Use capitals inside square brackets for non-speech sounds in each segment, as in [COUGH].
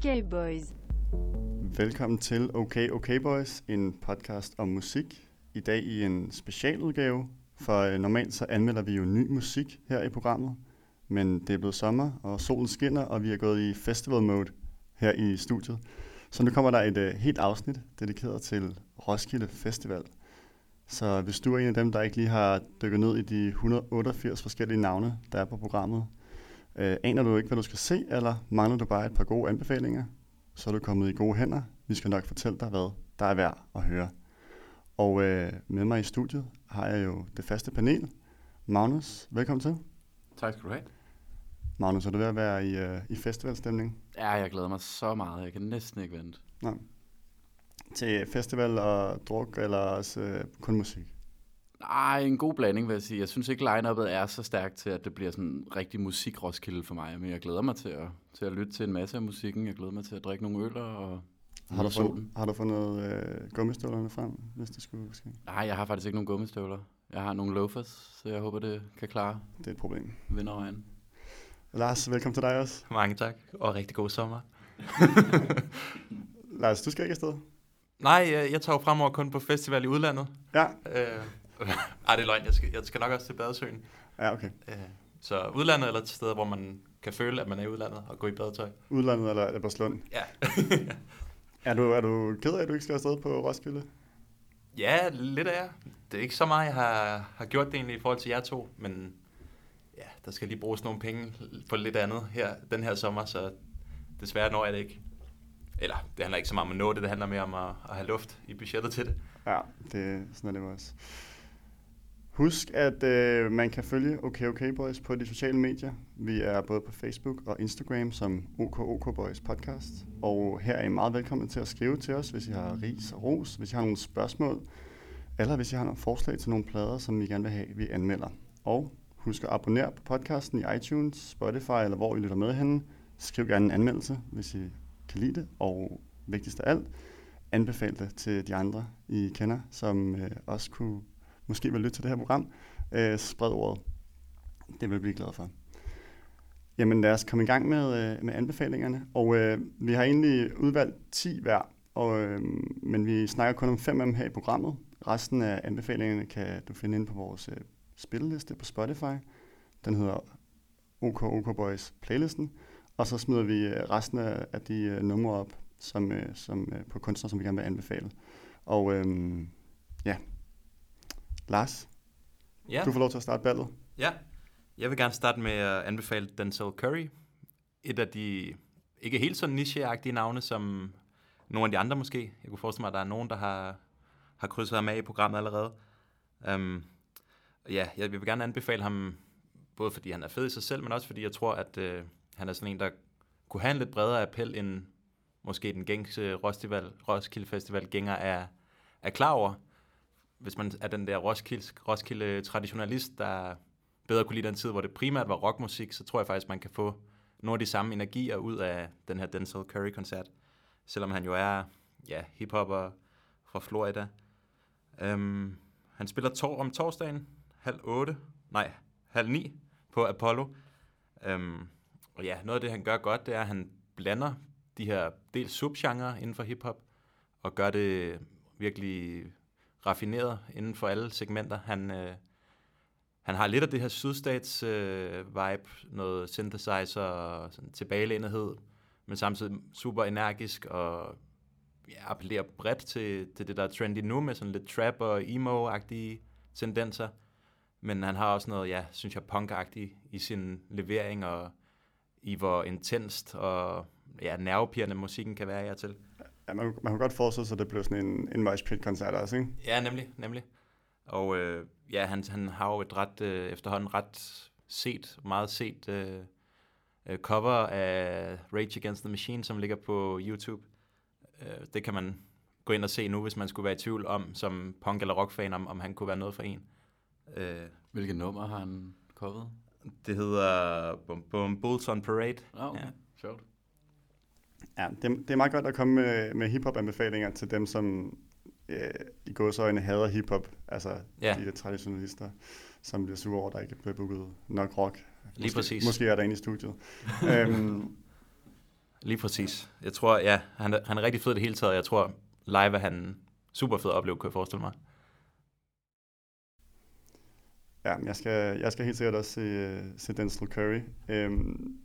Okay, boys. Velkommen til Okay Okay Boys, en podcast om musik. I dag i en specialudgave, for øh, normalt så anmelder vi jo ny musik her i programmet. Men det er blevet sommer, og solen skinner, og vi er gået i festival mode her i studiet. Så nu kommer der et uh, helt afsnit dedikeret til Roskilde Festival. Så hvis du er en af dem, der ikke lige har dykket ned i de 188 forskellige navne, der er på programmet, uh, aner du ikke, hvad du skal se, eller mangler du bare et par gode anbefalinger, så er du kommet i gode hænder. Vi skal nok fortælle dig, hvad der er værd at høre. Og øh, med mig i studiet har jeg jo det faste panel. Magnus, velkommen til. Tak skal du have. Magnus, er du ved at være i, øh, i festivalstemning? Ja, jeg glæder mig så meget. Jeg kan næsten ikke vente. Nej. Til festival og druk, eller også øh, kun musik? Nej, en god blanding, vil jeg sige. Jeg synes ikke, line-up'et er så stærkt til, at det bliver sådan rigtig musik Roskilde for mig. Men jeg glæder mig til at, til at lytte til en masse af musikken. Jeg glæder mig til at drikke nogle øl og Har du, fundet, har du fundet øh, gummistøvlerne frem, hvis det skulle ske? Nej, jeg har faktisk ikke nogen gummistøvler. Jeg har nogle loafers, så jeg håber, det kan klare Det er et problem. vinderøjen. Lars, velkommen til dig også. Mange tak, og rigtig god sommer. [LAUGHS] Lars, du skal ikke afsted? Nej, jeg, jeg tager jo fremover kun på festival i udlandet. Ja. Øh, [LAUGHS] ej, det er løgn. Jeg skal, jeg skal nok også til Badesøen. Ja, okay. Øh, så udlandet eller til steder, hvor man kan føle, at man er i udlandet og gå i badetøj. Udlandet eller Albertslund? Ja. [LAUGHS] Er du, er du ked af, at du ikke skal afsted på Roskilde? ja, lidt af jer. Det er ikke så meget, jeg har, har gjort det egentlig i forhold til jer to, men ja, der skal lige bruges nogle penge på lidt andet her den her sommer, så desværre når jeg det ikke. Eller, det handler ikke så meget om at nå det, det handler mere om at, at have luft i budgettet til det. Ja, det, sådan er det også. Husk, at øh, man kan følge OK OK Boys på de sociale medier. Vi er både på Facebook og Instagram som OK OK Boys podcast. Og her er I meget velkommen til at skrive til os, hvis I har ris og ros, hvis I har nogle spørgsmål, eller hvis I har nogle forslag til nogle plader, som I gerne vil have, vi anmelder. Og husk at abonnere på podcasten i iTunes, Spotify eller hvor I lytter med henne. Skriv gerne en anmeldelse, hvis I kan lide det. Og vigtigst af alt, anbefale det til de andre, I kender, som øh, også kunne måske vil lytte til det her program. Øh, spred ordet. Det vil jeg blive glad for. Jamen lad os komme i gang med, øh, med anbefalingerne. Og øh, vi har egentlig udvalgt 10 hver, og, øh, men vi snakker kun om fem af dem her i programmet. Resten af anbefalingerne kan du finde inde på vores øh, spilleliste på Spotify. Den hedder OK OK Boys playlisten. Og så smider vi øh, resten af, af de øh, numre op som, øh, som, øh, på kunstnere, som vi gerne vil anbefale. Og øh, ja, Lars, Ja. du får lov til at starte ballet. Ja, jeg vil gerne starte med at anbefale Denzel Curry. Et af de ikke helt så nicheagtige navne som nogle af de andre måske. Jeg kunne forestille mig, at der er nogen, der har, har krydset ham af i programmet allerede. Um, ja, jeg vil gerne anbefale ham, både fordi han er fed i sig selv, men også fordi jeg tror, at uh, han er sådan en, der kunne have en lidt bredere appel, end måske den gængse Roskilde Festival gænger er, er klar over. Hvis man er den der Roskilde, Roskilde traditionalist, der bedre kunne lide den tid, hvor det primært var rockmusik, så tror jeg faktisk, man kan få nogle af de samme energier ud af den her Denzel Curry-koncert. Selvom han jo er ja, hiphopper fra Florida. Um, han spiller tor om torsdagen, halv otte, nej, halv ni på Apollo. Um, og ja, noget af det, han gør godt, det er, at han blander de her dels subgenre inden for hiphop, og gør det virkelig raffineret inden for alle segmenter. Han, øh, han har lidt af det her sydstats øh, vibe, noget synthesizer og sådan tilbagelændighed, men samtidig super energisk og ja, appellerer bredt til, til det, der er trendy nu med sådan lidt trap og emo-agtige tendenser. Men han har også noget, ja, synes jeg, punk i sin levering og i hvor intenst og ja, nervepirrende musikken kan være af til. Ja, man, man kan godt forestille sig, at det blev sådan en, en mosh pit koncert også, ikke? Ja, nemlig, nemlig. Og øh, ja, han, han har jo et ret, øh, efterhånden ret set, meget set øh, øh, cover af Rage Against the Machine, som ligger på YouTube. Øh, det kan man gå ind og se nu, hvis man skulle være i tvivl om, som punk- eller rockfan, om, om han kunne være noget for en. Øh, Hvilket nummer har han coveret? det hedder Bum Bum Bulls on Parade. Åh, oh, okay. Ja. ja. sjovt. Ja, det, det er meget godt at komme med, med hiphop-anbefalinger til dem, som øh, i gåsøjne hader hiphop. Altså Ja. de traditionalister, som bliver sure over, at der ikke bliver booket nok rock. Lige måske, præcis. Måske er der inde i studiet. [LAUGHS] øhm, Lige præcis. Jeg tror, ja, han er, han er rigtig fed det hele taget. Jeg tror, live er han super fed at opleve, kan jeg forestille mig. Ja, jeg skal, jeg skal helt sikkert også se, se Denzel Curry. Øhm,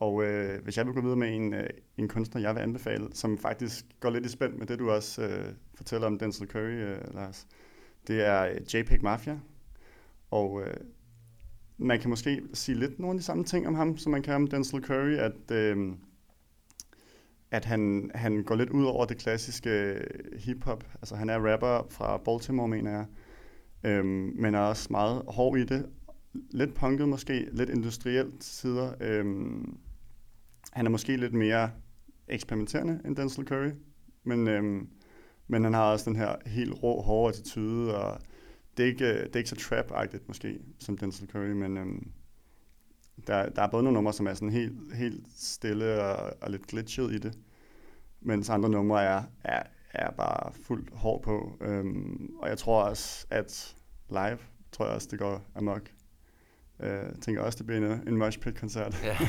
og øh, hvis jeg vil gå videre med en, øh, en kunstner, jeg vil anbefale, som faktisk går lidt i spænd med det, du også øh, fortæller om Denzel Curry, øh, Lars, det er øh, JPEG Mafia. Og øh, man kan måske sige lidt nogle af de samme ting om ham, som man kan om Denzel Curry, at, øh, at han, han går lidt ud over det klassiske øh, hip-hop. Altså han er rapper fra Baltimore, mener jeg, øh, men er også meget hård i det. Lidt punket måske, lidt industrielt sider. Øh, han er måske lidt mere eksperimenterende end Denzel Curry, men, øhm, men han har også den her helt rå, hårde attitude, og det er ikke, det er ikke så trap-agtigt måske, som Denzel Curry, men øhm, der, der er både nogle numre, som er sådan helt, helt stille og, og lidt glitchet i det, mens andre numre er, er, er bare fuldt hård på. Øhm, og jeg tror også, at live, tror jeg også, det går amok. Øh, jeg tænker også, det bliver en, en mosh pit-koncert. Ja. [LAUGHS]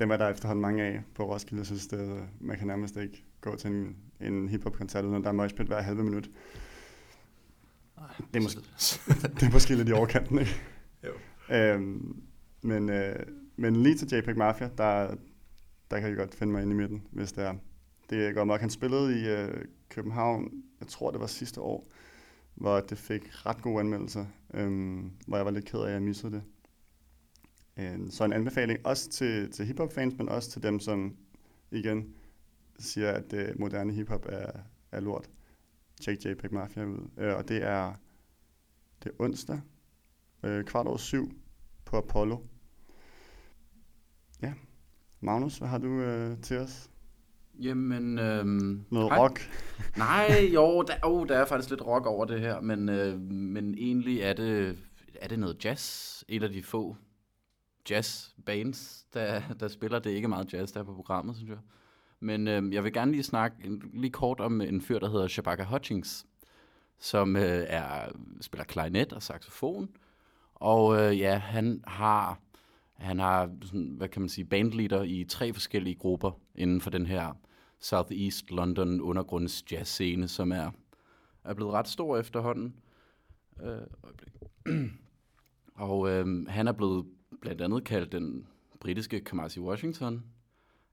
Dem er der efterhånden mange af på Roskilde. Synes, det, man kan nærmest ikke gå til en, en hiphop-koncert, uden at der er moshpit hver halve minut. Det er, måske, [LAUGHS] det er måske lidt i overkanten, ikke? Jo. Øhm, men, øh, men lige til JPEG Mafia, der, der kan I godt finde mig inde i midten, hvis det er. Det går nok. Han spillede i øh, København, jeg tror det var sidste år, hvor det fik ret gode anmeldelser, øhm, hvor jeg var lidt ked af, at jeg missede det. Øh, så en anbefaling også til, til hiphop-fans, men også til dem, som igen siger, at det moderne hiphop er, er lort. Tjek JPEG Mafia ud. Øh, og det er, det er onsdag, øh, kvart over syv på Apollo. Ja. Magnus, hvad har du øh, til os? Jamen, øhm, Noget hej. rock? Nej, [LAUGHS] jo, der, oh, der er faktisk lidt rock over det her, men, øh, men egentlig er det, er det noget jazz. Et af de få jazz-bands, der, der spiller. Det er ikke meget jazz, der er på programmet, synes jeg. Men øh, jeg vil gerne lige snakke lige kort om en fyr, der hedder Shabaka Hutchings, som øh, er, spiller klarinet og saxofon. Og øh, ja, han har, han har sådan, hvad kan man sige, bandleader i tre forskellige grupper inden for den her Southeast London undergrunds jazz scene, som er, er blevet ret stor efterhånden. Øh, øjeblik. [CLEARS THROAT] og øh, han er blevet blandt andet kaldt den britiske Kamasi Washington.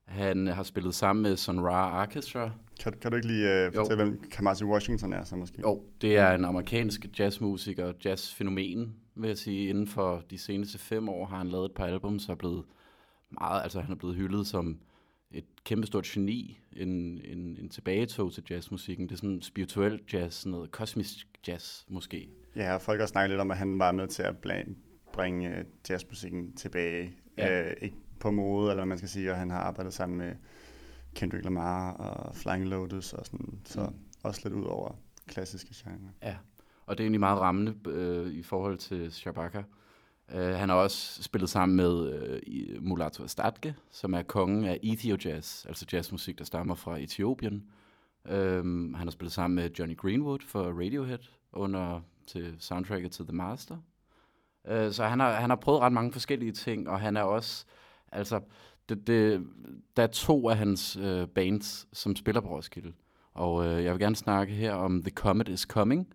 Han har spillet sammen med Sun Ra Orchestra. Kan, kan du ikke lige Jo. fortælle, hvem Kamasi Washington er så måske? Jo, det er en amerikansk jazzmusiker, jazzfænomen, vil jeg sige. Inden for de seneste fem år har han lavet et par album, så er blevet meget, altså han er blevet hyldet som et kæmpestort geni, en, en, en tilbagetog til jazzmusikken. Det er sådan spirituel jazz, sådan noget kosmisk jazz måske. Ja, og folk har snakket lidt om, at han var med til at bland, bringe uh, jazzmusikken tilbage. Ja. Uh, ikke på mode, eller hvad man skal sige, og han har arbejdet sammen med Kendrick Lamar og Flying Lotus og sådan, så Mm. også lidt ud over klassiske genre. Ja, og det er egentlig meget rammende øh, i forhold til Shabaka. Uh, han har også spillet sammen med øh, i- Mulatu Astatke, som er kongen af Ethio Jazz, altså jazzmusik, der stammer fra Etiopien. Um, han har spillet sammen med Johnny Greenwood for Radiohead under til soundtracket til The Master. Uh, så han har, han har prøvet ret mange forskellige ting, og han er også, altså, det, det, der er to af hans øh, bands, som spiller på Roskilde. Og øh, jeg vil gerne snakke her om The Comet is Coming.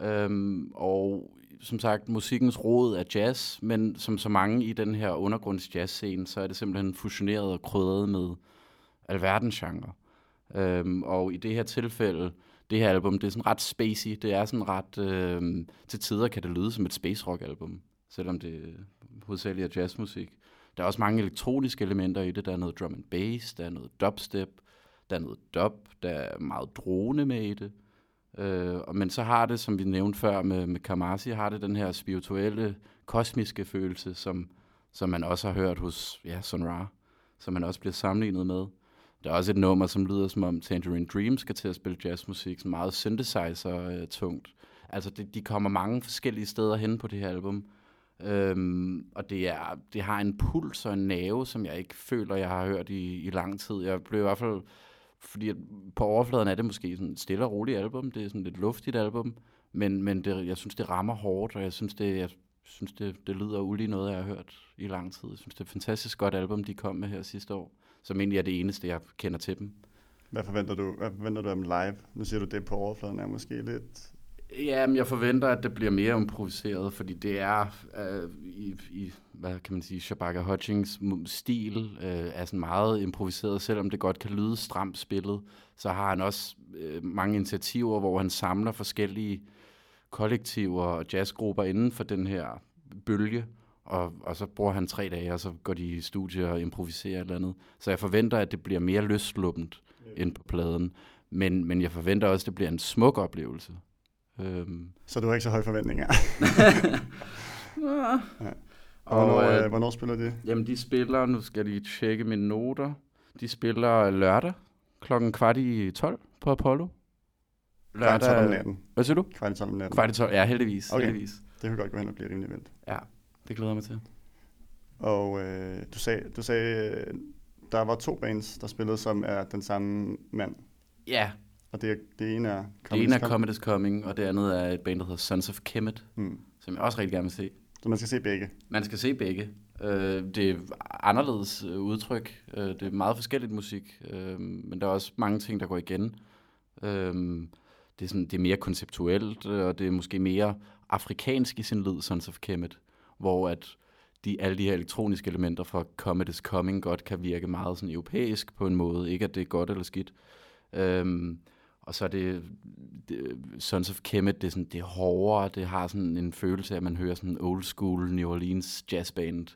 Øhm, og som sagt, musikkens rod er jazz, men som så mange i den her undergrunds jazzscene, så er det simpelthen fusioneret og krydret med alverdens genre. Øhm, og i det her tilfælde, det her album, det er sådan ret spacey. Det er sådan ret, Øh, til tider kan det lyde som et space rock album, selvom det hovedsageligt er jazzmusik. Der er også mange elektroniske elementer i det. Der er noget drum and bass, der er noget dubstep, der er noget dub, der er meget drone med i det. Øh, men så har det, som vi nævnte før med, med Kamasi, har det den her spirituelle, kosmiske følelse, som, som man også har hørt hos ja, Sun Ra, som man også bliver sammenlignet med. Der er også et nummer, som lyder som om Tangerine Dream skal til at spille jazzmusik, sådan meget synthesizer-tungt. Øh, altså, det, de kommer mange forskellige steder hen på det her album. Øhm, og det, er, det har en puls og en nerve, som jeg ikke føler, jeg har hørt i, i lang tid. Jeg blev i hvert fald, fordi på overfladen er det måske sådan et stille og roligt album, det er sådan et lidt luftigt album, men, men det, jeg synes, det rammer hårdt, og jeg synes, det, jeg synes det, det lyder ulig noget, jeg har hørt i lang tid. Jeg synes, det er et fantastisk godt album, de kom med her sidste år som egentlig er det eneste, jeg kender til dem. Hvad forventer du, hvad forventer du af dem live? Nu siger du, det på overfladen er måske lidt... Ja, men jeg forventer, at det bliver mere improviseret, fordi det er øh, i, i, hvad kan man sige, Shabaka Hutchings stil øh, er sådan meget improviseret, selvom det godt kan lyde stramt spillet, så har han også øh, mange initiativer, hvor han samler forskellige kollektiver og jazzgrupper inden for den her bølge, og, og så bruger han tre dage, og så går de i studie og improviserer et eller andet. Så jeg forventer, at det bliver mere løsluppent yeah. ind på pladen, men, men jeg forventer også, at det bliver en smuk oplevelse. Øhm. Så du har ikke så høje forventninger? [LAUGHS] ja. Og, og hvornår, øh, hvornår spiller de? Jamen, de spiller, nu skal jeg lige tjekke mine noter, de spiller lørdag klokken kvart i 12 på Apollo. Lørdag, kvart i 12 om natten. Hvad siger du? Kvart i 12 om natten. Kvart i 12, ja, heldigvis. Okay. heldigvis. Det kan godt gå hen og blive rimelig vildt. Ja, det glæder jeg mig til. Og øh, du sagde, du sagde øh, der var to bands, der spillede, som er den samme mand. Ja. Og det, det ene er Comet Det ene er Comet is Coming, og det andet er et band, der hedder Sons of Kemet, mm. som jeg også rigtig gerne vil se. Så man skal se begge? Man skal se begge. Øh, det er anderledes øh, udtryk. Øh, det er meget forskelligt musik, øh, men der er også mange ting, der går igen. Øh, det, er sådan, det er mere konceptuelt, og det er måske mere afrikansk i sin lyd, Sons of Kemet, hvor at de, alle de her elektroniske elementer fra Comet is Coming godt kan virke meget sådan europæisk på en måde. Ikke at det er godt eller skidt. Øhm, og så er det, det Sons of Kemet, det er, sådan, det er hårdere, det har sådan en følelse af, at man hører sådan old school New Orleans jazzband.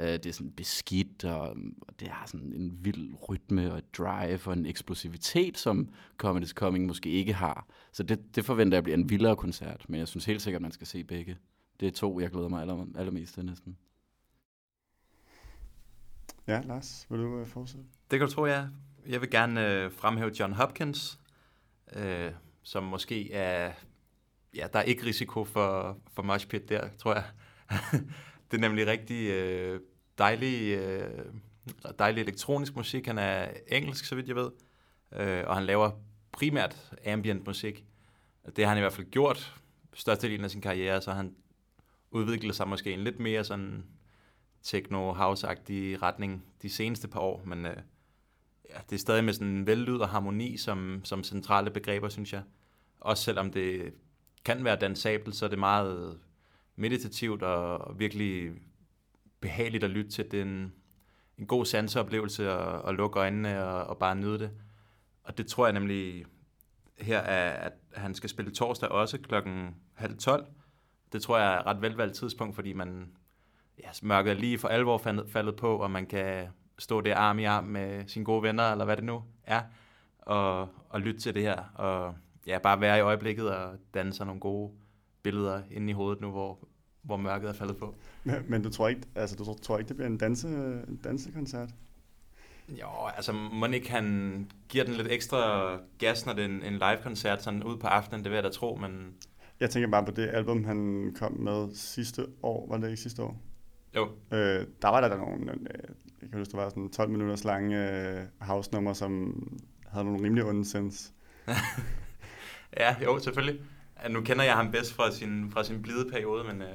Øh, det er sådan beskidt, og, og det har sådan en vild rytme og et drive og en eksplosivitet, som Comet is Coming måske ikke har. Så det, det forventer jeg bliver en vildere koncert, men jeg synes helt sikkert, at man skal se begge. Det er to, jeg glæder mig aller, allermest til næsten. Ja, Lars, vil du uh, fortsætte? Det kan du tro, ja. Jeg vil gerne uh, fremhæve John Hopkins, uh, som måske er... Ja, der er ikke risiko for, for moshpit der, tror jeg. [LAUGHS] det er nemlig rigtig uh, dejlig, uh, dejlig elektronisk musik. Han er engelsk, så vidt jeg ved. Uh, og han laver primært ambient musik. Det har han i hvert fald gjort størstedelen af sin karriere, så han udviklet sig måske en lidt mere sådan techno-house-agtig retning de seneste par år, men øh, ja, det er stadig med sådan en vellyd og harmoni som, som centrale begreber, synes jeg. Også selvom det kan være dansabelt, så er det meget meditativt og virkelig behageligt at lytte til. Det er en, en god sanseoplevelse at, at lukke øjnene og, og bare nyde det. Og det tror jeg nemlig her, er, at han skal spille torsdag også klokken halv tolv. Det tror jeg er et ret velvalgt tidspunkt, fordi man ja, mørket er lige for alvor faldet på, og man kan stå der arm i arm med sine gode venner, eller hvad det nu er, og, og lytte til det her, og ja, bare være i øjeblikket og danne sig nogle gode billeder inde i hovedet nu, hvor, hvor mørket er faldet på. Men, men du tror ikke, altså, du tror ikke, det bliver en, danse, en dansekoncert? Jo, altså Monique han giver den lidt ekstra gas, når det er en, en live-koncert sådan ud på aftenen, det vil jeg da tro, men... Jeg tænker bare på det album, han kom med sidste år, var det ikke sidste år? Jo. Øh, der var der nogle, øh, jeg kan huske, der var sådan 12 minutters lange øh, house-nummer, som havde nogle rimelig onde [LAUGHS] ja, jo, selvfølgelig. Nu kender jeg ham bedst fra sin, fra sin blide periode, men øh,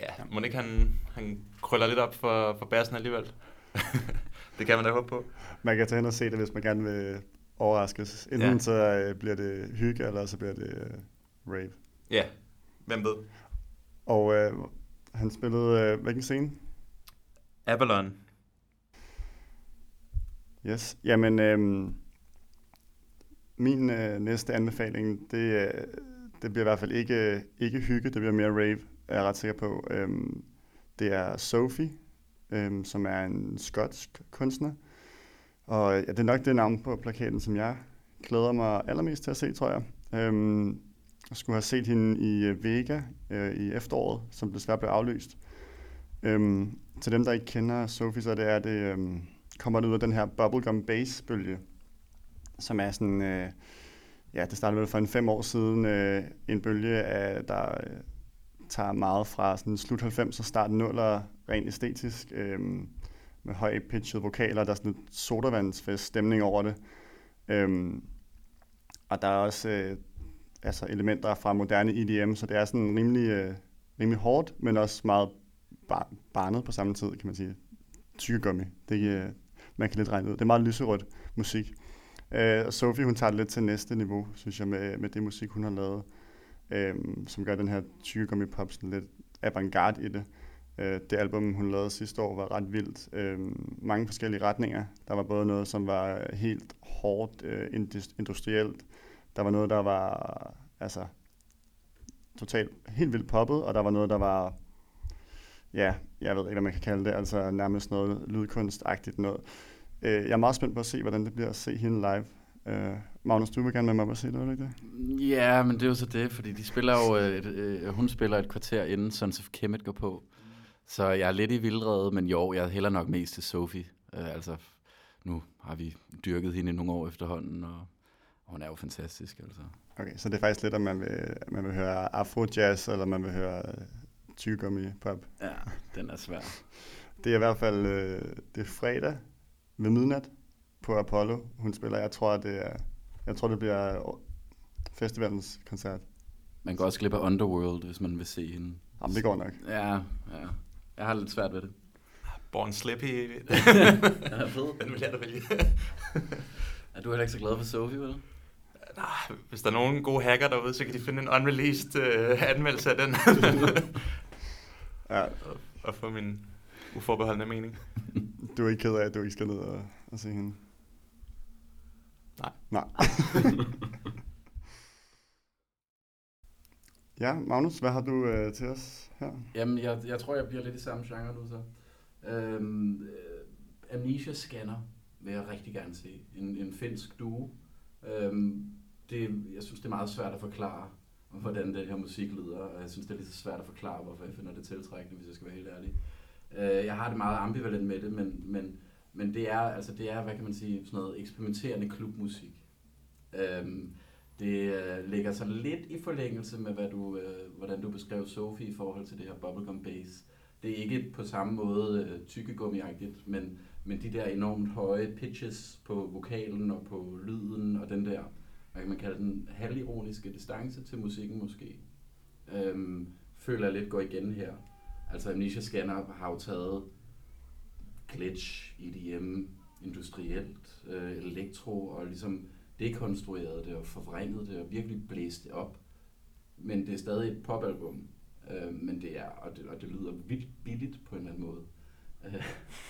ja, må ikke han, han krøller lidt op for, for bassen alligevel. [LAUGHS] det kan man da håbe på. Man kan tage hen og se det, hvis man gerne vil overraskes. Enten ja. så øh, bliver det hygge, eller så bliver det øh, rave. Ja, hvem ved. Og øh, han spillede øh, hvilken scene? Avalon. Yes. Jamen, øh, min øh, næste anbefaling, det, øh, det bliver i hvert fald ikke, ikke hygge, det bliver mere rave, er jeg ret sikker på. Øh, det er Sophie, øh, som er en skotsk kunstner. Og ja, det er nok det navn på plakaten, som jeg glæder mig allermest til at se, tror jeg. Øh, jeg skulle have set hende i øh, Vega øh, i efteråret, som desværre blev aflyst. Øhm, til dem, der ikke kender Sophie, så det er det, øhm, kommer det ud af den her bubblegum bass bølge, som er sådan, øh, ja, det startede vel for en fem år siden, øh, en bølge, af, der øh, tager meget fra sådan slut 90 og start 0'er rent æstetisk, øh, med høj pitched vokaler, der er sådan et sodavandsfest stemning over det. Øh, og der er også øh, altså elementer fra moderne EDM, så det er sådan rimelig, øh, rimelig hårdt, men også meget bar- barnet på samme tid, kan man sige. Tykkegummi. Det, øh, man kan lidt regne ud. Det er meget lyserødt musik. Øh, og Sophie, hun tager det lidt til næste niveau, synes jeg, med, med det musik, hun har lavet, øh, som gør den her tykkegummi pop sådan lidt avantgarde i det. Øh, det album, hun lavede sidste år, var ret vildt. Øh, mange forskellige retninger. Der var både noget, som var helt hårdt øh, industrielt. Der var noget, der var altså totalt helt vildt poppet, og der var noget, der var ja, jeg ved ikke, hvad man kan kalde det, altså nærmest noget lydkunstagtigt noget. Øh, jeg er meget spændt på at se, hvordan det bliver at se hende live. Øh, Magnus, du vil gerne med mig at se det, eller ikke det? Ja, men det er jo så det, fordi de spiller jo, et, øh, hun spiller et kvarter inden Sons of Kemet går på. Så jeg er lidt i vildrede, men jo, jeg hælder nok mest til Sophie. Øh, altså, nu har vi dyrket hende i nogle år efterhånden, og hun er jo fantastisk, altså. Okay, så det er faktisk lidt, om man vil, man vil høre afro-jazz, eller man vil høre tyggegummi pop. Ja, den er svær. Det er i hvert fald øh, det er fredag ved midnat på Apollo. Hun spiller, jeg tror, det er, jeg tror, det bliver festivalens koncert. Man kan også glip af Underworld, hvis man vil se hende. Jamen, det går nok. Ja, ja. Jeg har lidt svært ved det. Born Slippy. den er fed. Den vil jeg da vælge. er du heller ikke så glad for Sophie, vel? Nej, hvis der er nogen gode hacker derude, så kan de finde en unreleased uh, anmeldelse af den. ja. og, og få min uforbeholdende mening. Du er ikke ked af, at du ikke skal ned og, og se hende? Nej. Nej. [LAUGHS] ja, Magnus, hvad har du øh, til os her? Jamen, jeg, jeg tror, jeg bliver lidt i samme genre nu så. Øhm, øh, Amnesia Scanner vil jeg rigtig gerne se. En, en finsk duo. Øhm, det, jeg synes, det er meget svært at forklare, hvordan den her musik lyder, og jeg synes, det er lige så svært at forklare, hvorfor jeg finder det tiltrækkende, hvis jeg skal være helt ærlig. Øh, jeg har det meget ambivalent med det, men, men, men det er, altså det er, hvad kan man sige, sådan noget eksperimenterende klubmusik. Øh, det øh, ligger så lidt i forlængelse med, hvad du, øh, hvordan du beskrev Sophie i forhold til det her bubblegum bass. Det er ikke på samme måde øh, tykkegummiagtigt, men, men de der enormt høje pitches på vokalen og på lyden og den der, hvad kan man kalde den, halvironiske distance til musikken måske, øhm, føler jeg lidt går igen her. Altså Amnesia Scanner har jo taget glitch, EDM, industrielt, øh, elektro og ligesom dekonstrueret det og forvrænget det og virkelig blæst det op. Men det er stadig et popalbum, øh, men det er, og det, og det lyder vildt billigt på en eller anden måde. Øh,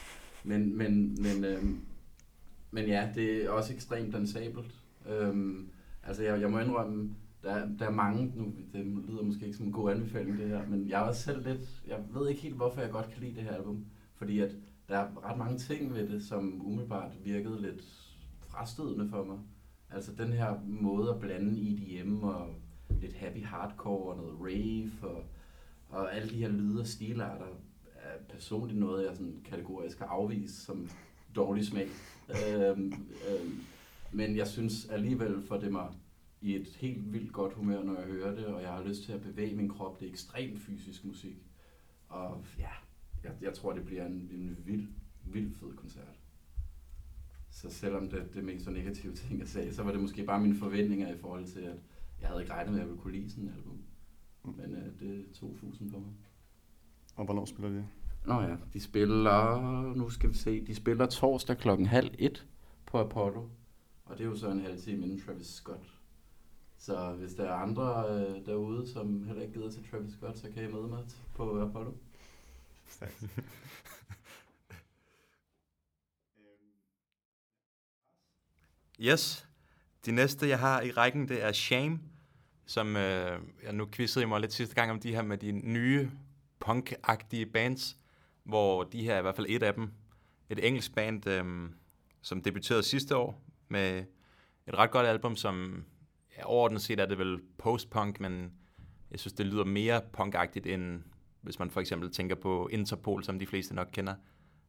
[LAUGHS] men, men, men, øh, men ja, det er også ekstremt dansabelt. Øhm, altså jeg, jeg må indrømme, der, der er mange, nu det lyder måske ikke som en god anbefaling det her, men jeg er også selv lidt, jeg ved ikke helt hvorfor jeg godt kan lide det her album, fordi at der er ret mange ting ved det, som umiddelbart virkede lidt frastødende for mig. Altså den her måde at blande EDM og lidt happy hardcore og noget rave og, og alle de her lyde og stilarter er personligt noget, jeg sådan kategorisk har afvist som dårlig smag. øhm, øhm, men jeg synes alligevel for det mig i et helt vildt godt humør, når jeg hører det, og jeg har lyst til at bevæge min krop. Det er ekstremt fysisk musik. Og ja, jeg, jeg tror, det bliver en, en vild, vild fed koncert. Så selvom det, det er mest så negative ting, jeg sagde, så var det måske bare mine forventninger i forhold til, at jeg havde ikke regnet med, at jeg ville kunne lide sådan et album. Mm. Men uh, det tog fusen på mig. Og hvornår spiller de? Nå ja, de spiller, nu skal vi se, de spiller torsdag klokken halv et på Apollo. Og det er jo så en halv time inden Travis Scott så hvis der er andre øh, derude, som heller ikke gider til Travis Scott, så kan I møde mig på Apollo. [LAUGHS] yes. De næste, jeg har i rækken, det er Shame, som øh, jeg nu quizzede i mig lidt sidste gang om de her med de nye punk-agtige bands, hvor de her er i hvert fald et af dem. Et engelsk band, øh, som debuterede sidste år med et ret godt album, som ja, overordnet set er det vel post-punk, men jeg synes, det lyder mere punkagtigt, end hvis man for eksempel tænker på Interpol, som de fleste nok kender,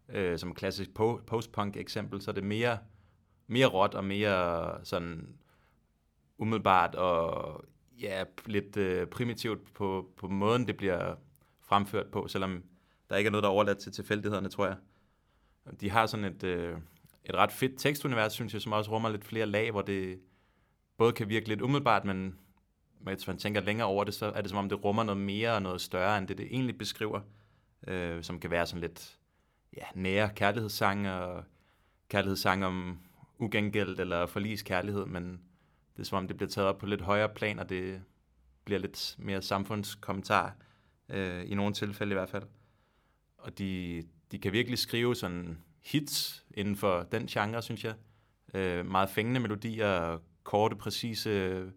øh, som klassisk po- post-punk eksempel, så er det mere, mere råt og mere sådan umiddelbart og ja, lidt øh, primitivt på, på måden, det bliver fremført på, selvom der ikke er noget, der er overladt til tilfældighederne, tror jeg. De har sådan et, øh, et ret fedt tekstunivers, synes jeg, som også rummer lidt flere lag, hvor det, både kan virke lidt umiddelbart, men hvis man tænker længere over det, så er det som om, det rummer noget mere og noget større, end det, det egentlig beskriver, øh, som kan være sådan lidt ja, nære kærlighedssange, og kærlighedssang om ugengældt eller forlis kærlighed, men det er som om, det bliver taget op på lidt højere plan, og det bliver lidt mere samfundskommentar, øh, i nogle tilfælde i hvert fald. Og de, de kan virkelig skrive sådan hits inden for den genre, synes jeg. Øh, meget fængende melodier, korte, præcise,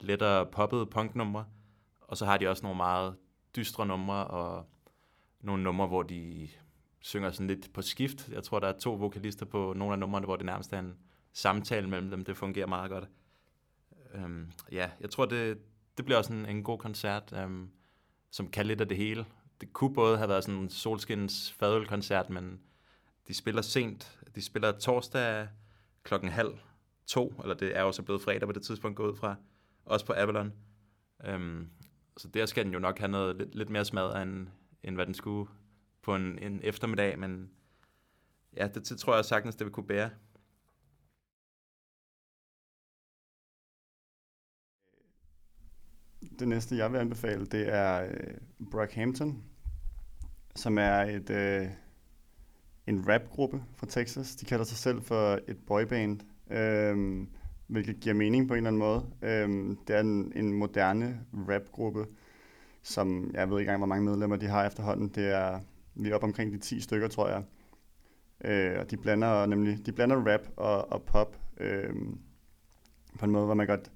lettere poppede punknumre. Og så har de også nogle meget dystre numre, og nogle numre, hvor de synger sådan lidt på skift. Jeg tror, der er to vokalister på nogle af numrene, hvor det nærmest er en samtale mellem dem. Det fungerer meget godt. Øhm, ja, jeg tror, det, det bliver også en, en god koncert, øhm, som kan lidt af det hele. Det kunne både have været sådan en solskins fadølkoncert, men de spiller sent. De spiller torsdag klokken halv to, eller det er jo så blevet fredag på det tidspunkt gået ud fra, også på Avalon. Øhm, så der skal den jo nok have noget lidt, lidt mere smad, end, end hvad den skulle på en, en eftermiddag, men ja, det, det tror jeg sagtens, det vil kunne bære. Det næste, jeg vil anbefale, det er øh, Brockhampton, som er et, øh, en rapgruppe fra Texas. De kalder sig selv for et boyband, øhm, hvilket giver mening på en eller anden måde. Øhm, det er en, en moderne rapgruppe, som jeg ved ikke engang, hvor mange medlemmer de har efterhånden. Det er vi er op omkring de 10 stykker, tror jeg. Øh, og de blander nemlig de blander rap og, og pop øh, på en måde, hvor man godt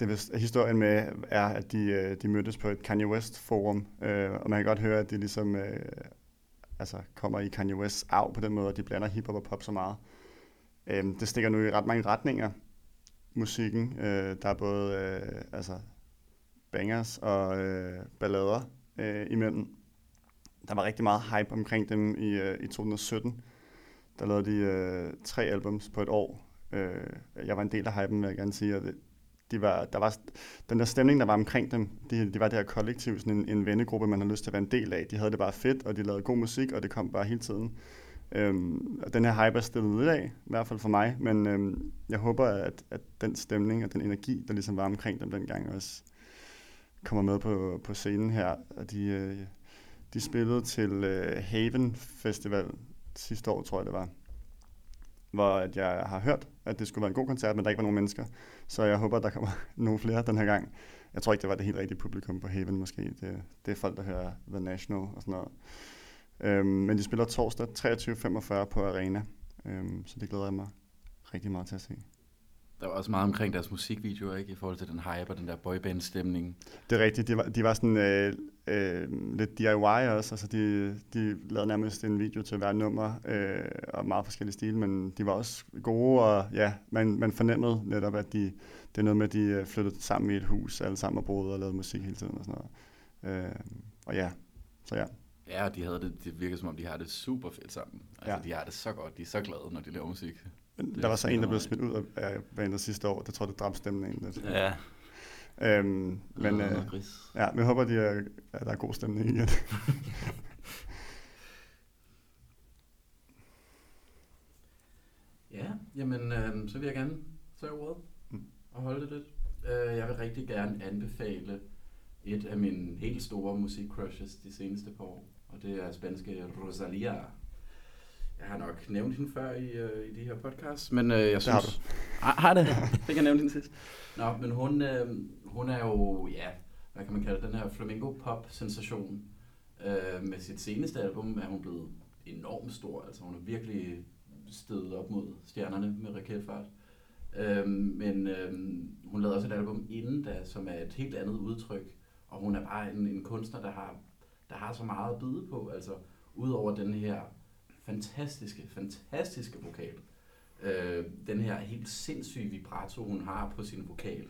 det vil, historien med er, at de, øh, de mødtes på et Kanye West forum, øh, og man kan godt høre, at de ligesom øh, altså kommer i Kanye Wests arv på den måde, at de blander hiphop og pop så meget. Øh, det stikker nu i ret mange retninger, musikken. Øh, der er både øh, altså bangers og øh, ballader øh, imellem. Der var rigtig meget hype omkring dem i, øh, i 2017. Der lavede de øh, tre albums på et år. Øh, jeg var en del af hypen, vil jeg gerne sige, og det, de var, der var den der stemning, der var omkring dem, de, de var det her kollektiv, sådan en, en vennegruppe, man har lyst til at være en del af. De havde det bare fedt, og de lavede god musik, og det kom bare hele tiden. Øhm, og den her hype er stillet ud af, i hvert fald for mig, men øhm, jeg håber, at, at den stemning og den energi, der ligesom var omkring dem dengang, også kommer med på, på scenen her. Og de, øh, de spillede til øh, Haven Festival sidste år, tror jeg det var hvor at jeg har hørt, at det skulle være en god koncert, men der ikke var nogen mennesker. Så jeg håber, der kommer [LAUGHS] nogle flere den her gang. Jeg tror ikke, det var det helt rigtige publikum på Haven måske. Det, det er folk, der hører The National og sådan noget. Øhm, men de spiller torsdag 23.45 på Arena, øhm, så det glæder jeg mig rigtig meget til at se. Der var også meget omkring deres musikvideoer, ikke? I forhold til den hype og den der boyband-stemning. Det er rigtigt. De var, de var sådan øh, øh, lidt DIY også. Altså, de, de lavede nærmest en video til hver nummer, øh, og meget forskellige stil, men de var også gode, og ja, man, man fornemmede netop, at de, det er noget med, at de øh, flyttede sammen i et hus, alle sammen og boede og lavede musik hele tiden og sådan noget. Øh, og ja, så ja. Ja, de havde det, det virker som om, de har det super fedt sammen. Altså, ja. de har det så godt, de er så glade, når de laver musik. Det der var så en, der blev smidt ud af bandet sidste år. Det tror jeg, det dræbte stemningen lidt. Ja. Øhm, men øh, ja, vi håber, de er, at der er god stemning igen. [LAUGHS] ja, jamen, øh, så vil jeg gerne tage ordet mm. og holde det lidt. Uh, jeg vil rigtig gerne anbefale et af mine helt store musikcrushes de seneste par år, og det er spanske Rosalia. Jeg har nok nævnt hende før i, uh, i de her podcasts, men uh, jeg synes... Det har du. har det? Fik jeg nævnt hende sidst? Nå, men hun, uh, hun er jo, ja, hvad kan man kalde den her flamingo-pop-sensation. Øh, med sit seneste album er hun blevet enormt stor. Altså hun er virkelig stedet op mod stjernerne med raketfart. Øh, men øh, hun lavede også et album inden da, som er et helt andet udtryk. Og hun er bare en, en kunstner, der har, der har så meget at byde på. Altså, udover den her fantastiske, fantastiske vokal. Øh, den her helt sindssyge vibrato, hun har på sin vokal.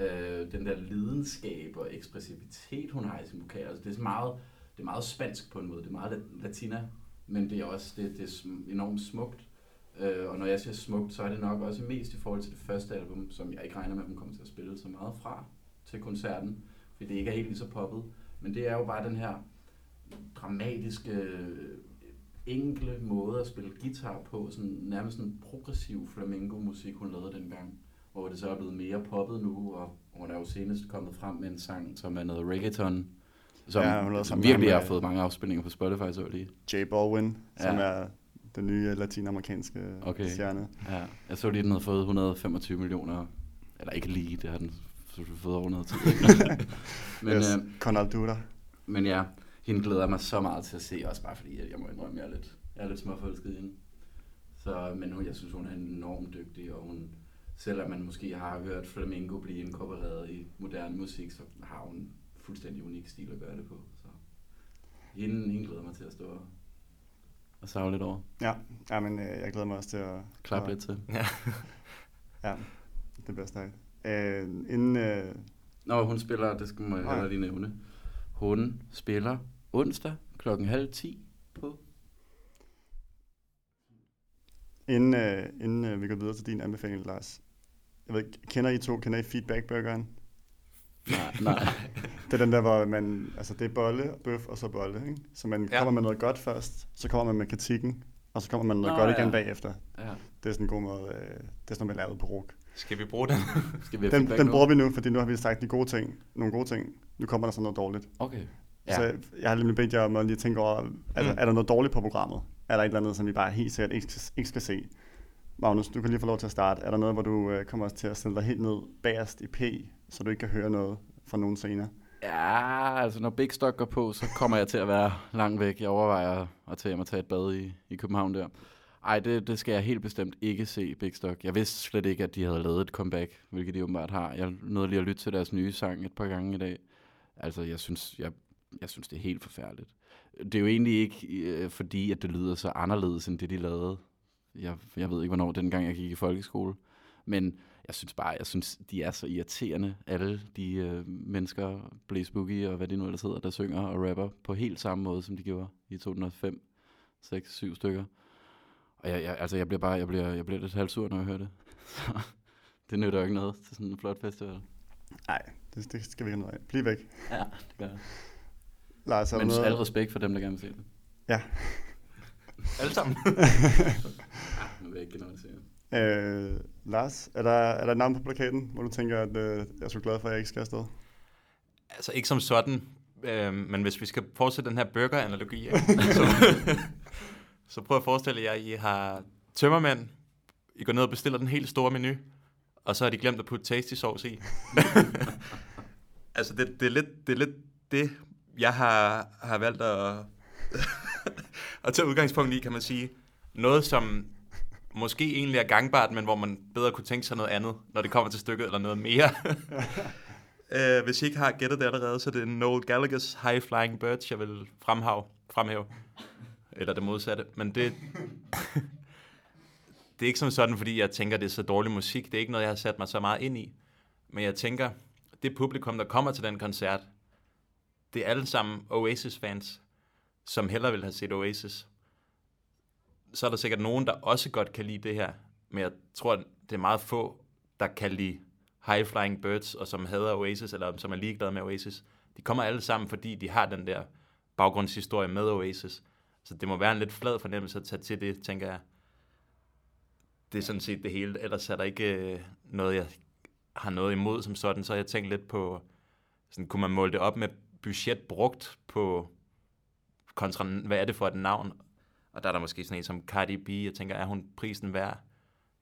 Øh, den der lidenskab og ekspressivitet, hun har i sin vokal. Altså, det, er meget, det er meget spansk på en måde. Det er meget latina, men det er også det, det er enormt smukt. Øh, og når jeg siger smukt, så er det nok også mest i forhold til det første album, som jeg ikke regner med, at hun kommer til at spille så meget fra til koncerten, fordi det ikke er helt lige så poppet. Men det er jo bare den her dramatiske enkle måde at spille guitar på, sådan, nærmest sådan progressiv flamenco-musik, hun lavede dengang, hvor det så er blevet mere poppet nu, og hun er jo senest kommet frem med en sang, som er noget reggaeton, som, ja, hun som virkelig har fået mange afspilninger på Spotify, så lige. J Balwin, som ja. er den nye latinamerikanske Okay. stjerne. Ja, jeg så lige, den havde fået 125 millioner. Eller ikke lige, det har den fået over noget tid. [LAUGHS] men, yes. øh, Con Altura. men ja, hende glæder mig så meget til at se, også bare fordi, at jeg må indrømme, jeg er lidt, jeg er lidt småforelsket i hende. Så, men hun, jeg synes, hun er enormt dygtig, og hun, selvom man måske har hørt flamenco blive inkorporeret i moderne musik, så har hun en fuldstændig unik stil at gøre det på. Så hende, hende glæder mig til at stå og, og savle lidt over. Ja, ja men øh, jeg glæder mig også til at... Klap at- lidt til. [LAUGHS] Ja, det bliver stærkt. Øh, inden, øh, Nå, hun spiller, det skal man heller lige nævne. Hun spiller onsdag klokken halv 10 på. inden, øh, inden øh, vi går videre til din anbefaling, Lars. Jeg ved kender I to, kender I feedback-burgeren? Nej, nej. [LAUGHS] Det er den der, hvor man, altså det er bolle, bøf og så bolle, ikke? Så man Ja. kommer med noget godt først, så kommer man med kritikken, og så kommer man med noget Nå, godt igen ja. bagefter. Ja. Det er sådan en god måde, øh, det er sådan noget, man lavet på RUK. Skal vi bruge den? [LAUGHS] Skal vi Den, feedback den nu? bruger vi nu, fordi nu har vi sagt de gode ting, nogle gode ting. Nu kommer der så noget dårligt. Okay. Ja. Så jeg har lige bedt jer om at lige tænke over, er, der, Mm. er der noget dårligt på programmet? Er der et eller andet, som vi bare helt sikkert ikke, ikke skal se? Magnus, du kan lige få lov til at starte. Er der noget, hvor du øh, kommer til at stille dig helt ned bagerst i P, så du ikke kan høre noget fra nogen senere? Ja, altså når Big Stock går på, så kommer jeg til at være langt væk. Jeg overvejer at tage hjem og tage et bad i, i København der. Ej, det, det skal jeg helt bestemt ikke se, Big Stock. Jeg vidste slet ikke, at de havde lavet et comeback, hvilket de åbenbart har. Jeg nåede lige at lytte til deres nye sang et par gange i dag. Altså, jeg synes, jeg, jeg synes det er helt forfærdeligt. Det er jo egentlig ikke øh, fordi, at det lyder så anderledes, end det de lavede. Jeg, jeg ved ikke, hvornår dengang jeg gik i folkeskole. Men jeg synes bare, jeg synes, de er så irriterende, alle de øh, mennesker, Blaze Boogie og hvad de nu ellers hedder, der synger og rapper på helt samme måde, som de gjorde i 2005, 6, 7 stykker. Og jeg, jeg, altså, jeg bliver bare, jeg bliver, jeg bliver lidt halvsur, når jeg hører det. [LAUGHS] Så det nytter jo ikke noget til sådan en flot festival. Nej, det, det skal vi ikke noget af. Bliv væk. Ja, det gør jeg. Lars, er Men noget? al respekt for dem, der gerne vil se det. Ja. Alle sammen. [LAUGHS] Nu vil jeg ikke generalisere. Øh, Lars, er der, er der et navn på plakaten, hvor du tænker, at øh, jeg er så glad for, at jeg ikke skal afsted? altså ikke som sådan, øh, men hvis vi skal fortsætte den her burger-analogi, [LAUGHS] så, så prøv at forestille jer, at I har tømmermænd, I går ned og bestiller den helt store menu, og så har de glemt at putte tasty sauce i. [LAUGHS] altså det, det, er lidt, det er lidt det, jeg har, har valgt at, [LAUGHS] at tage udgangspunkt i, kan man sige. Noget, som måske egentlig er gangbart, men hvor man bedre kunne tænke sig noget andet, når det kommer til stykket, eller noget mere. Uh, [LAUGHS] hvis I ikke har gættet det allerede, så er det Noel Gallagher's High Flying Birds, jeg vil fremhave, fremhæve. Eller det modsatte. Men det, [LAUGHS] det er ikke som sådan, fordi jeg tænker, det er så dårlig musik. Det er ikke noget, jeg har sat mig så meget ind i. Men jeg tænker, det publikum, der kommer til den koncert, det er alle sammen Oasis-fans, som hellere vil have set Oasis. Så er der sikkert nogen, der også godt kan lide det her. Men jeg tror, det er meget få, der kan lide High Flying Birds, og som hader Oasis, eller som er ligeglade med Oasis. De kommer alle sammen, fordi de har den der baggrundshistorie med Oasis. Så det må være en lidt flad fornemmelse at tage til det, tænker jeg. Det er sådan set det hele. Ellers er der ikke øh, noget, jeg har noget imod som sådan. Så jeg tænkt lidt på, sådan, kunne man måle det op med budget brugt på kontra, hvad er det for et navn? Og der er der måske sådan en som Cardi B. Jeg tænker, er hun prisen værd?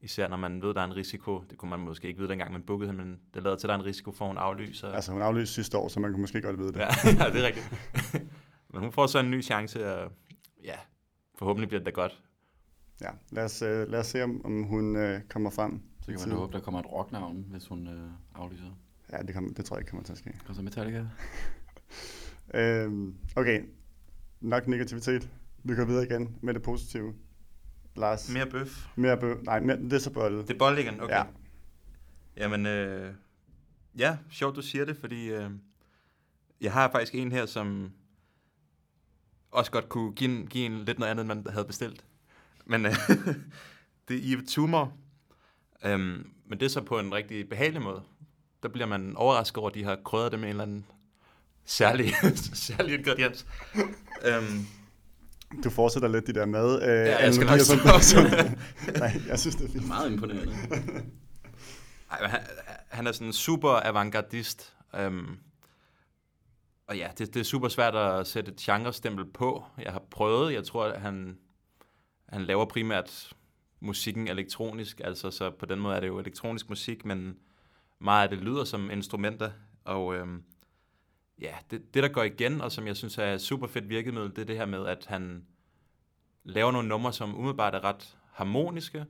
Især når man ved, der er en risiko. Det kunne man måske ikke vide, dengang man bookede hende, men det lader til, at der er en risiko for, at hun aflyser. Altså, hun aflyste sidste år, så man kunne måske godt vide det. Ja, [LAUGHS] ja, det er rigtigt. [LAUGHS] Men hun får så en ny chance, og ja, forhåbentlig bliver det da godt. Ja, lad os, øh, lad os se, om, om hun øh, kommer frem. Så kan man håbe, der kommer et rocknavn, hvis hun øh, aflyser. Ja, det, kommer, det tror jeg ikke kommer til at ske. Og så Metallica. [LAUGHS] Øhm, okay, nok negativitet. Vi går videre igen med det positive. Lars, mere, bøf. mere bø... Nej, mere, det er så bolle. Det er bold igen, okay. Ja. Ja. Jamen, øh, ja, sjovt du siger det, fordi øh, jeg har faktisk en her, som også godt kunne give en, give en lidt noget andet, man havde bestilt. Men øh, [LAUGHS] det er Eve Tumor. Øhm, men det er så på en rigtig behagelig måde. Der bliver man overrasket over, at de har krydret det med en eller anden særlig, [LAUGHS] særlig ingrediens. øhm, Du fortsætter lidt de der mad. Øh, Ja, jeg skal nok som- stoppe. Nej, jeg synes, det er fint. Meget imponerende. Ej, han, han er sådan en super avantgardist. Øhm, og ja, det, det er super svært at sætte et genrestempel på. Jeg har prøvet, jeg tror, at han, han laver primært musikken elektronisk, altså så på den måde er det jo elektronisk musik, men meget af det lyder som instrumenter, og øhm, ja, det, det der går igen, og som jeg synes er super fedt virkemiddel, det er det her med, at han laver nogle numre, som umiddelbart er ret harmoniske,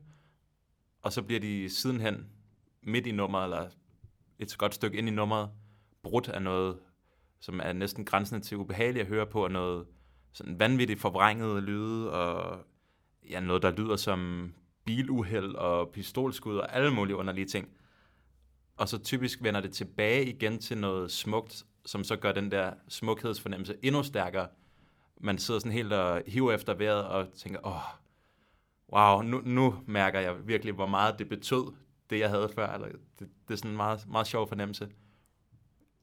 og så bliver de sidenhen midt i nummeret, eller et godt stykke ind i nummeret, brudt af noget, som er næsten grænsende til ubehageligt at høre på, og noget sådan vanvittigt forvrænget lyde, og ja, noget, der lyder som biluheld og pistolskud og alle mulige underlige ting. Og så typisk vender det tilbage igen til noget smukt, som så gør den der smukhedsfornemmelse endnu stærkere. Man sidder sådan helt og hiver efter vejret og tænker, åh, wow, nu, nu mærker jeg virkelig, hvor meget det betød, det jeg havde før. Eller det, det er sådan en meget, meget sjov fornemmelse.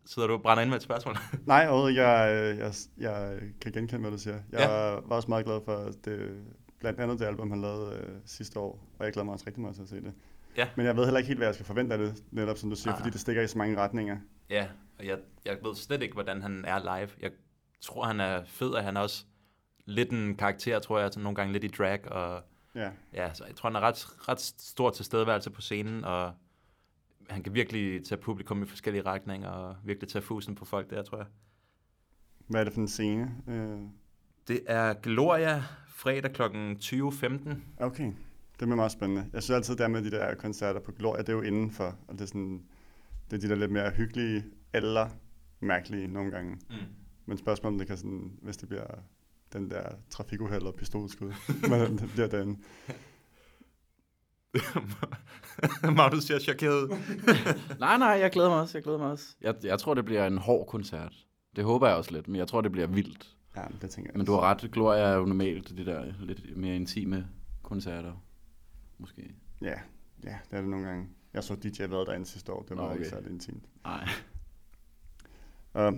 Sidder du og brænder ind med et spørgsmål? [LAUGHS] Nej, overhovedet jeg, jeg, jeg kan genkende, hvad du siger. Jeg ja. var også meget glad for det, blandt andet det album, han lavede øh, sidste år, og jeg glæder mig også rigtig meget til at se det. Ja. Men jeg ved heller ikke helt, hvad jeg skal forvente af det, netop som du siger, Ah. fordi det stikker i så mange retninger. Ja, og jeg, jeg ved slet ikke, hvordan han er live. Jeg tror, han er fed, og han er også lidt en karakter, tror jeg, sådan nogle gange lidt i drag, og Ja, ja, så jeg tror, han er ret, ret stor tilstedeværelse på scenen, og han kan virkelig tage publikum i forskellige retninger, og virkelig tage fusen på folk der, tror jeg. hvad er det for en scene? Øh, Det er Gloria, fredag kl. 20.15. okay, det bliver meget spændende. Jeg synes altid, det er med de der koncerter på Gloria, det er jo indenfor, og det er sådan, det er de der lidt mere hyggelige, eller mærkelige nogle gange. Mm. Men spørgsmålet om det kan sådan, hvis det bliver den der trafikuheld og pistolskud, [LAUGHS] hvordan det bliver den. [LAUGHS] Magnus ser chokeret ud. [LAUGHS] Nej, nej, jeg glæder mig også, jeg glæder mig også. Jeg, jeg tror, det bliver en hård koncert. Det håber jeg også lidt, men jeg tror, det bliver vildt. Ja, det tænker jeg Men du har ret, Gloria er jo normalt de der lidt mere intime koncerter. Måske. Ja, ja, det er det nogle gange. Jeg så DJ været derinde sidste år, det var okay. ikke særlig intimt. Nej. Og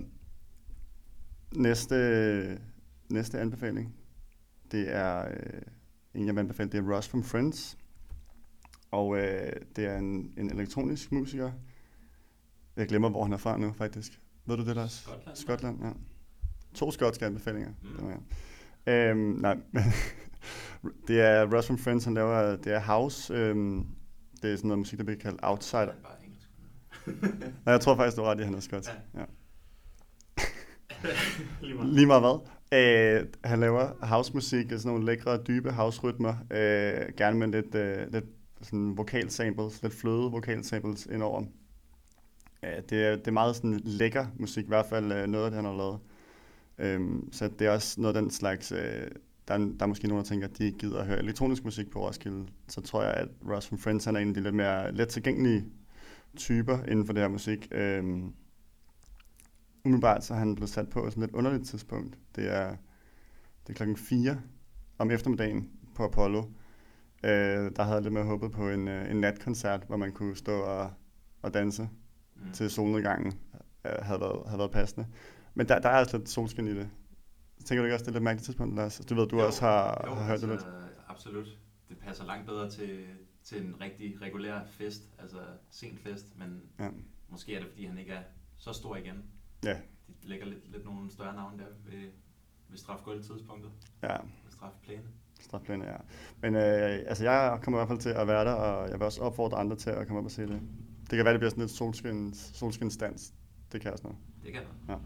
næste, næste anbefaling, det er øh, en, jeg vil anbefale, det er Ross from Friends. Og øh, det er en, en elektronisk musiker. Jeg glemmer, hvor han er fra nu, faktisk. Ved du det, Lars? Skotland. Skotland, ja. To skotske anbefalinger. Mm. Det var jeg. Øhm, nej, [LAUGHS] det er Ross from Friends, han laver, det er house. Øhm, det er sådan noget musik, der bliver kaldt outsider. [LAUGHS] Nej, jeg tror faktisk, du har ret i, at han er skotsk. Ja. Ja. [LAUGHS] Lige meget. Lige meget hvad. Øh, han laver housemusik, sådan nogle lækre, dybe house-rytmer. Øh, gerne med lidt, øh, lidt sådan vokal samples, lidt fløde vokal samples indover. Øh, det, er, det er meget sådan lækker musik, i hvert fald øh, noget af det, han har lavet. Øhm, så det er også noget af den slags... Øh, der, er, der er måske nogen, der tænker, at de ikke gider at høre elektronisk musik på Roskilde. Så tror jeg, at Ross from Friends han er en af de lidt mere let tilgængelige typer inden for det her musik. Øhm, umiddelbart så er han blevet sat på sådan et lidt underligt tidspunkt. Det er, det er klokken 4 om eftermiddagen på Apollo. Øh, der havde jeg lidt mere håbet på en, øh, en natkoncert, hvor man kunne stå og, og danse Mm. til solnedgangen. Øh, havde, været, havde været passende. Men der, der er altså lidt solskin i det. Tænker du ikke også, det er lidt mærkeligt tidspunkt, Lars? Du ved, du Jo, også har, jo, har hørt det altså, lidt. Absolut. Det passer langt bedre til, til en rigtig regulær fest, altså sen fest, men Ja. måske er det, fordi han ikke er så stor igen. Ja, De lægger lidt, lidt nogle større navne der ved, ved strafgulv-tidspunktet, ja. ved strafplæne. Strafplæne, ja. Men øh, altså, jeg kommer i hvert fald til at være der, og jeg vil også opfordre andre til at komme op og se det. Det kan være, det bliver sådan lidt solskins, solskinsdans. Det kan jeg også noget. Det kan jeg.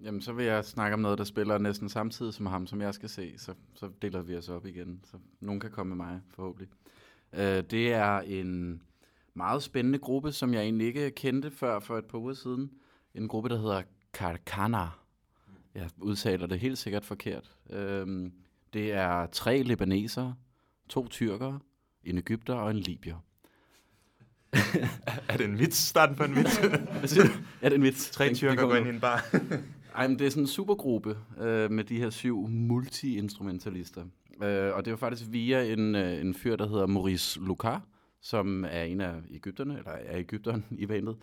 Jamen, så vil jeg snakke om noget, der spiller næsten samtidig som ham, som jeg skal se. Så, så deler vi os op igen. Så nogen kan komme med mig, forhåbentlig. Øh, det er en meget spændende gruppe, som jeg egentlig ikke kendte før for et par uger siden. En gruppe, der hedder Karkana. Jeg udtaler det helt sikkert forkert. Øhm, det er tre libanesere, to tyrkere, en egypter og en libier. [LAUGHS] Er det en vits? Starten på en vits? [LAUGHS] Ja, det er en vits. Tre tyrker går ind i en bar. [LAUGHS] Ej, men det er sådan en supergruppe øh, med de her syv multi-instrumentalister. Øh, og det var faktisk via en, øh, en fyr, der hedder Maurice Lucas, som er en af Ægypterne, eller er Ægypteren [LAUGHS] i bandet,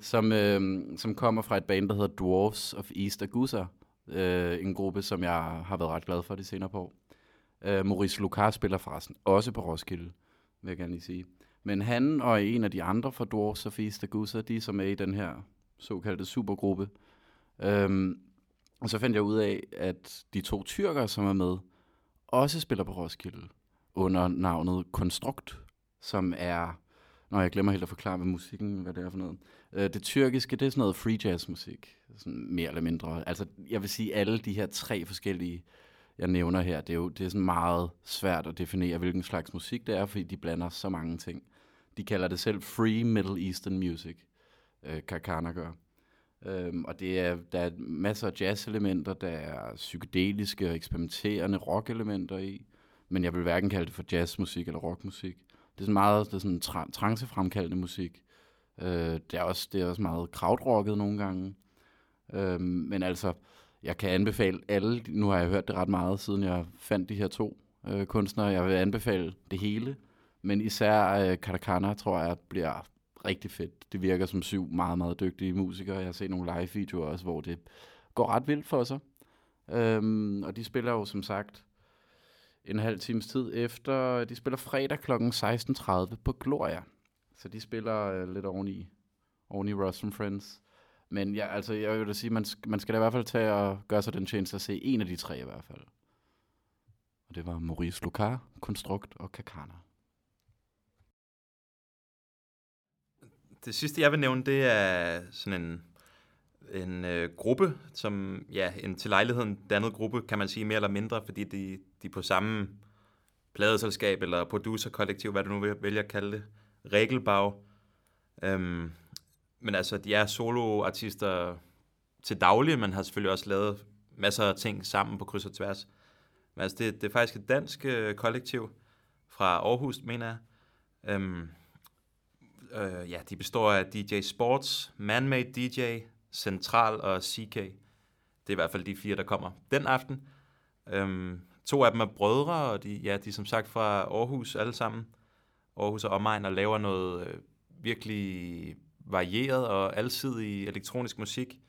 som, øh, som kommer fra et band, der hedder Dwarfs of East Agusa. Øh, en gruppe, som jeg har været ret glad for de senere på år. Øh, Maurice Lucas spiller forresten også på Roskilde, vil jeg gerne lige sige. Men han og en af de andre fra Dwarfs of East Agusa, de som er i den her såkaldte supergruppe, Øhm, og så fandt jeg ud af, at de to tyrkere, som er med, også spiller på Roskilde under navnet Konstrukt, som er, når jeg glemmer helt at forklare med musikken, hvad det er for noget. Øh, det tyrkiske, det er sådan noget free jazz musik, sådan mere eller mindre. Altså, jeg vil sige, alle de her tre forskellige, jeg nævner her, det er jo det er sådan meget svært at definere, hvilken slags musik det er, fordi de blander så mange ting. De kalder det selv Free Middle Eastern Music, øh, Kakana gør. Øhm, og det er, der er masser af jazz-elementer, der er psykedeliske og eksperimenterende rock-elementer i, men jeg vil hverken kalde det for jazzmusik eller rockmusik. Det er sådan meget det er sådan tra- trancefremkaldende musik. Øh, det, er også, det er også meget krautrocket nogle gange. Øh, men altså, jeg kan anbefale alle, nu har jeg hørt det ret meget, siden jeg fandt de her to øh, kunstnere. Jeg vil anbefale det hele, men især øh, Katakana, tror jeg, bliver rigtig fedt. Det virker som syv meget, meget dygtige musikere. Jeg har set nogle live-videoer også, hvor det går ret vildt for sig. Øhm, og de spiller jo som sagt en halv times tid efter. De spiller fredag kl. 16.30 på Gloria. Så de spiller øh, lidt oveni, oveni Ross Friends. Men ja, altså, jeg vil da sige, man, man skal da i hvert fald tage og gøre sig den tjeneste at se en af de tre i hvert fald. Og det var Maurice Lucar, Konstrukt og Kakana. Det sidste, jeg vil nævne, det er sådan en, en øh, gruppe, som, ja, en til lejligheden dannet gruppe, kan man sige, mere eller mindre, fordi de, de på samme pladeselskab eller producerkollektiv, hvad du nu vælger at kalde det, Regelbag. Øhm, men altså, de er soloartister til daglig, men har selvfølgelig også lavet masser af ting sammen på kryds og tværs. Men altså, det, det er faktisk et dansk øh, kollektiv fra Aarhus, mener jeg. Øhm, øh, ja, de består af DJ Sports, Manmade DJ, Central og CK. Det er i hvert fald de fire, der kommer den aften. Øhm, to af dem er brødre, og de, ja, de er som sagt fra Aarhus alle sammen. Aarhus og omegn, og laver noget øh, virkelig varieret og alsidig elektronisk musik.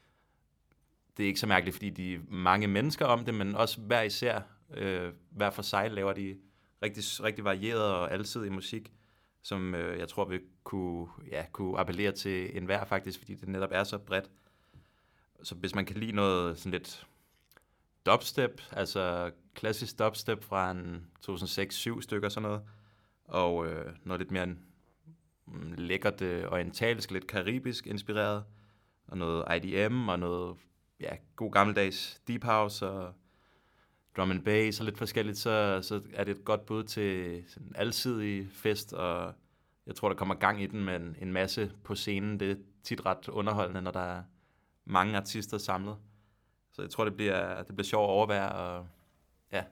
Det er ikke så mærkeligt, fordi de er mange mennesker om det, men også hver især, øh, hver for sig, laver de rigtig, rigtig varieret og alsidig musik, som øh, jeg tror vil kunne, ja, kunne appellere til enhver faktisk, fordi det netop er så bredt. Så hvis man kan lide noget sådan lidt dubstep, altså klassisk dubstep fra en 2006-7 stykker sådan noget, og øh, noget lidt mere lækkert øh, orientalsk, lidt karibisk inspireret, og noget IDM og noget ja, god gammeldags deep house og drum and bass og lidt forskelligt, så, så er det et godt bud til sådan en alsidig fest, og jeg tror, der kommer gang i den med en, en masse på scenen. Det er tit ret underholdende, når der er mange artister samlet. Så jeg tror, det bliver, det bliver sjovt at overvære, og ja,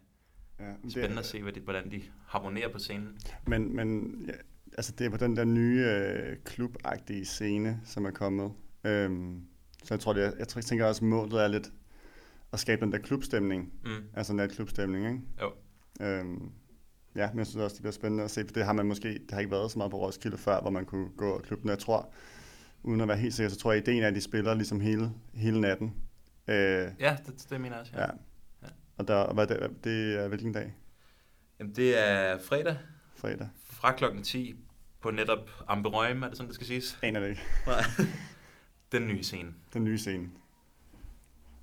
ja spændende det, at se, hvordan de harmonerer på scenen. Men, men ja, altså det er på den der nye øh, klubagtige scene, som er kommet. Øhm, så jeg tror, det er, jeg tænker også, at målet er lidt at skabe den der klubstemning. Mm. Altså der klubstemning, ikke? Jo. Øhm, ja, men jeg synes også, det bliver spændende at se, for det har man måske, det har ikke været så meget på Roskilde før, hvor man kunne gå og klubben. Jeg tror, uden at være helt sikker, så tror jeg, at ideen er, at de spiller ligesom hele, hele natten. Øh, ja, det, det mener jeg også, ja. ja. ja. Og der, hvad det, det er hvilken dag? Jamen, det er fredag. Fredag. Fra klokken 10 på netop Amberøjem, er det sådan, det skal siges? Aner det ikke. [LAUGHS] Den nye scene. Den nye scene.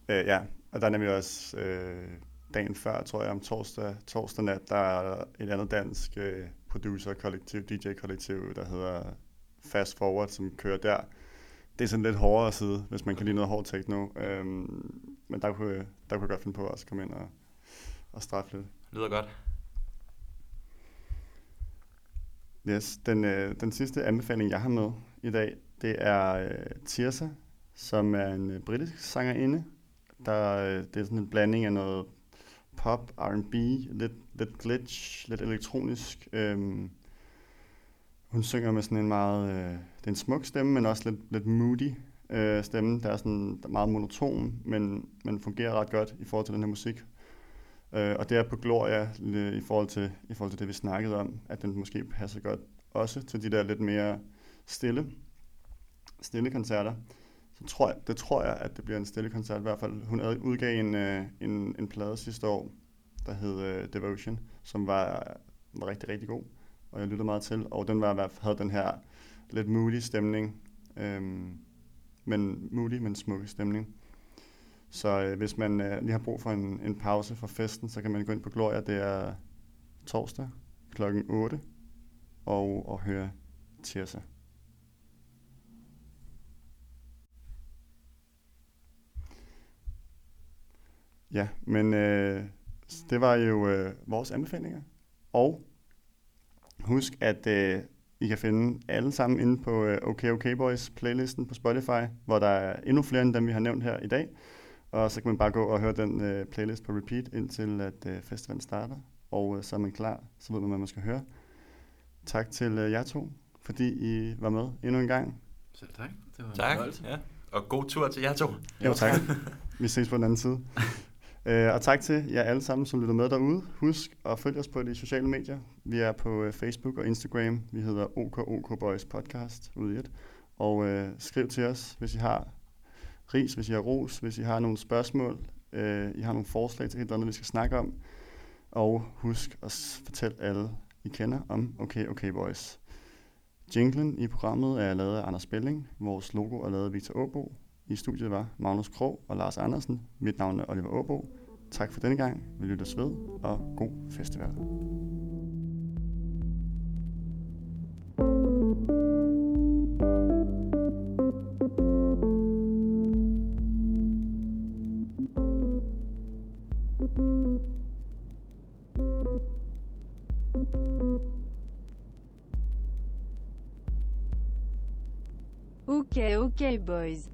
Øh, ja, og der er nemlig også øh, dagen før, tror jeg, om torsdag, torsdag nat, der er et andet dansk øh, producer-kollektiv, DJ-kollektiv, der hedder Fast Forward, som kører der. Det er sådan lidt hårdere side, hvis man kan lide noget hårdt techno. Øhm, men der kunne, der kunne jeg godt finde på at også komme ind og, og straffe lidt. Lyder godt. Yes, den, øh, den sidste anbefaling, jeg har med i dag, det er øh, Tirsa, som er en øh, britisk sangerinde. Der, øh, det er sådan en blanding af noget pop, R&B, lidt, lidt glitch, lidt elektronisk. Øhm, hun synger med sådan en meget, øh, det er en smuk stemme, men også lidt, lidt moody øh, stemme. Der er sådan der er meget monoton, men, men fungerer ret godt i forhold til den her musik. Øh, og det er på Gloria øh, i forhold, til, i forhold til det, vi snakkede om, at den måske passer godt også til de der lidt mere stille, stille koncerter. Så tror jeg, det tror jeg, at det bliver en stille koncert i hvert fald. Hun udgav en, øh, en, en plade sidste år, der hed uh, Devotion, som var, var rigtig, rigtig god, og jeg lyttede meget til. Og den var, havde den her lidt moody stemning, øhm, men moody, men smuk stemning. Så øh, hvis man øh, lige har brug for en, en pause fra festen, så kan man gå ind på Gloria. Det er torsdag klokken 8 og, og høre Tirsa. Ja, men øh, det var jo øh, vores anbefalinger. Og husk, at øh, I kan finde alle sammen inde på øh, OK OK Boys playlisten på Spotify, hvor der er endnu flere end dem, vi har nævnt her i dag. Og så kan man bare gå og høre den øh, playlist på repeat, indtil at øh, festivalen starter. Og øh, så er man klar, så ved man, hvad man skal høre. Tak til øh, jer to, fordi I var med endnu en gang. Selv tak. Det var en Tak. fornøjelse. Ja. Og god tur til jer to. Jo, tak. Vi ses på den anden side. Øh, og tak til jer alle sammen, som lytter med derude. Husk at følge os på de sociale medier. Vi er på øh, Facebook og Instagram. Vi hedder OKOK Boys Podcast ude i et. Og øh, skriv til os, hvis I har ris, hvis I har ros, hvis I har nogle spørgsmål, øh, I har nogle forslag til et eller andet, vi skal snakke om. Og husk at fortælle alle, I kender om OK OK Boys. Jinglen i programmet er lavet af Anders Belling. Vores logo er lavet af Victor Åbo. I studiet var Magnus Krog og Lars Andersen. Mit navn er Oliver Åbo. Tak for denne gang. Vi lytter ved, og god festival. Okay, okay, boys.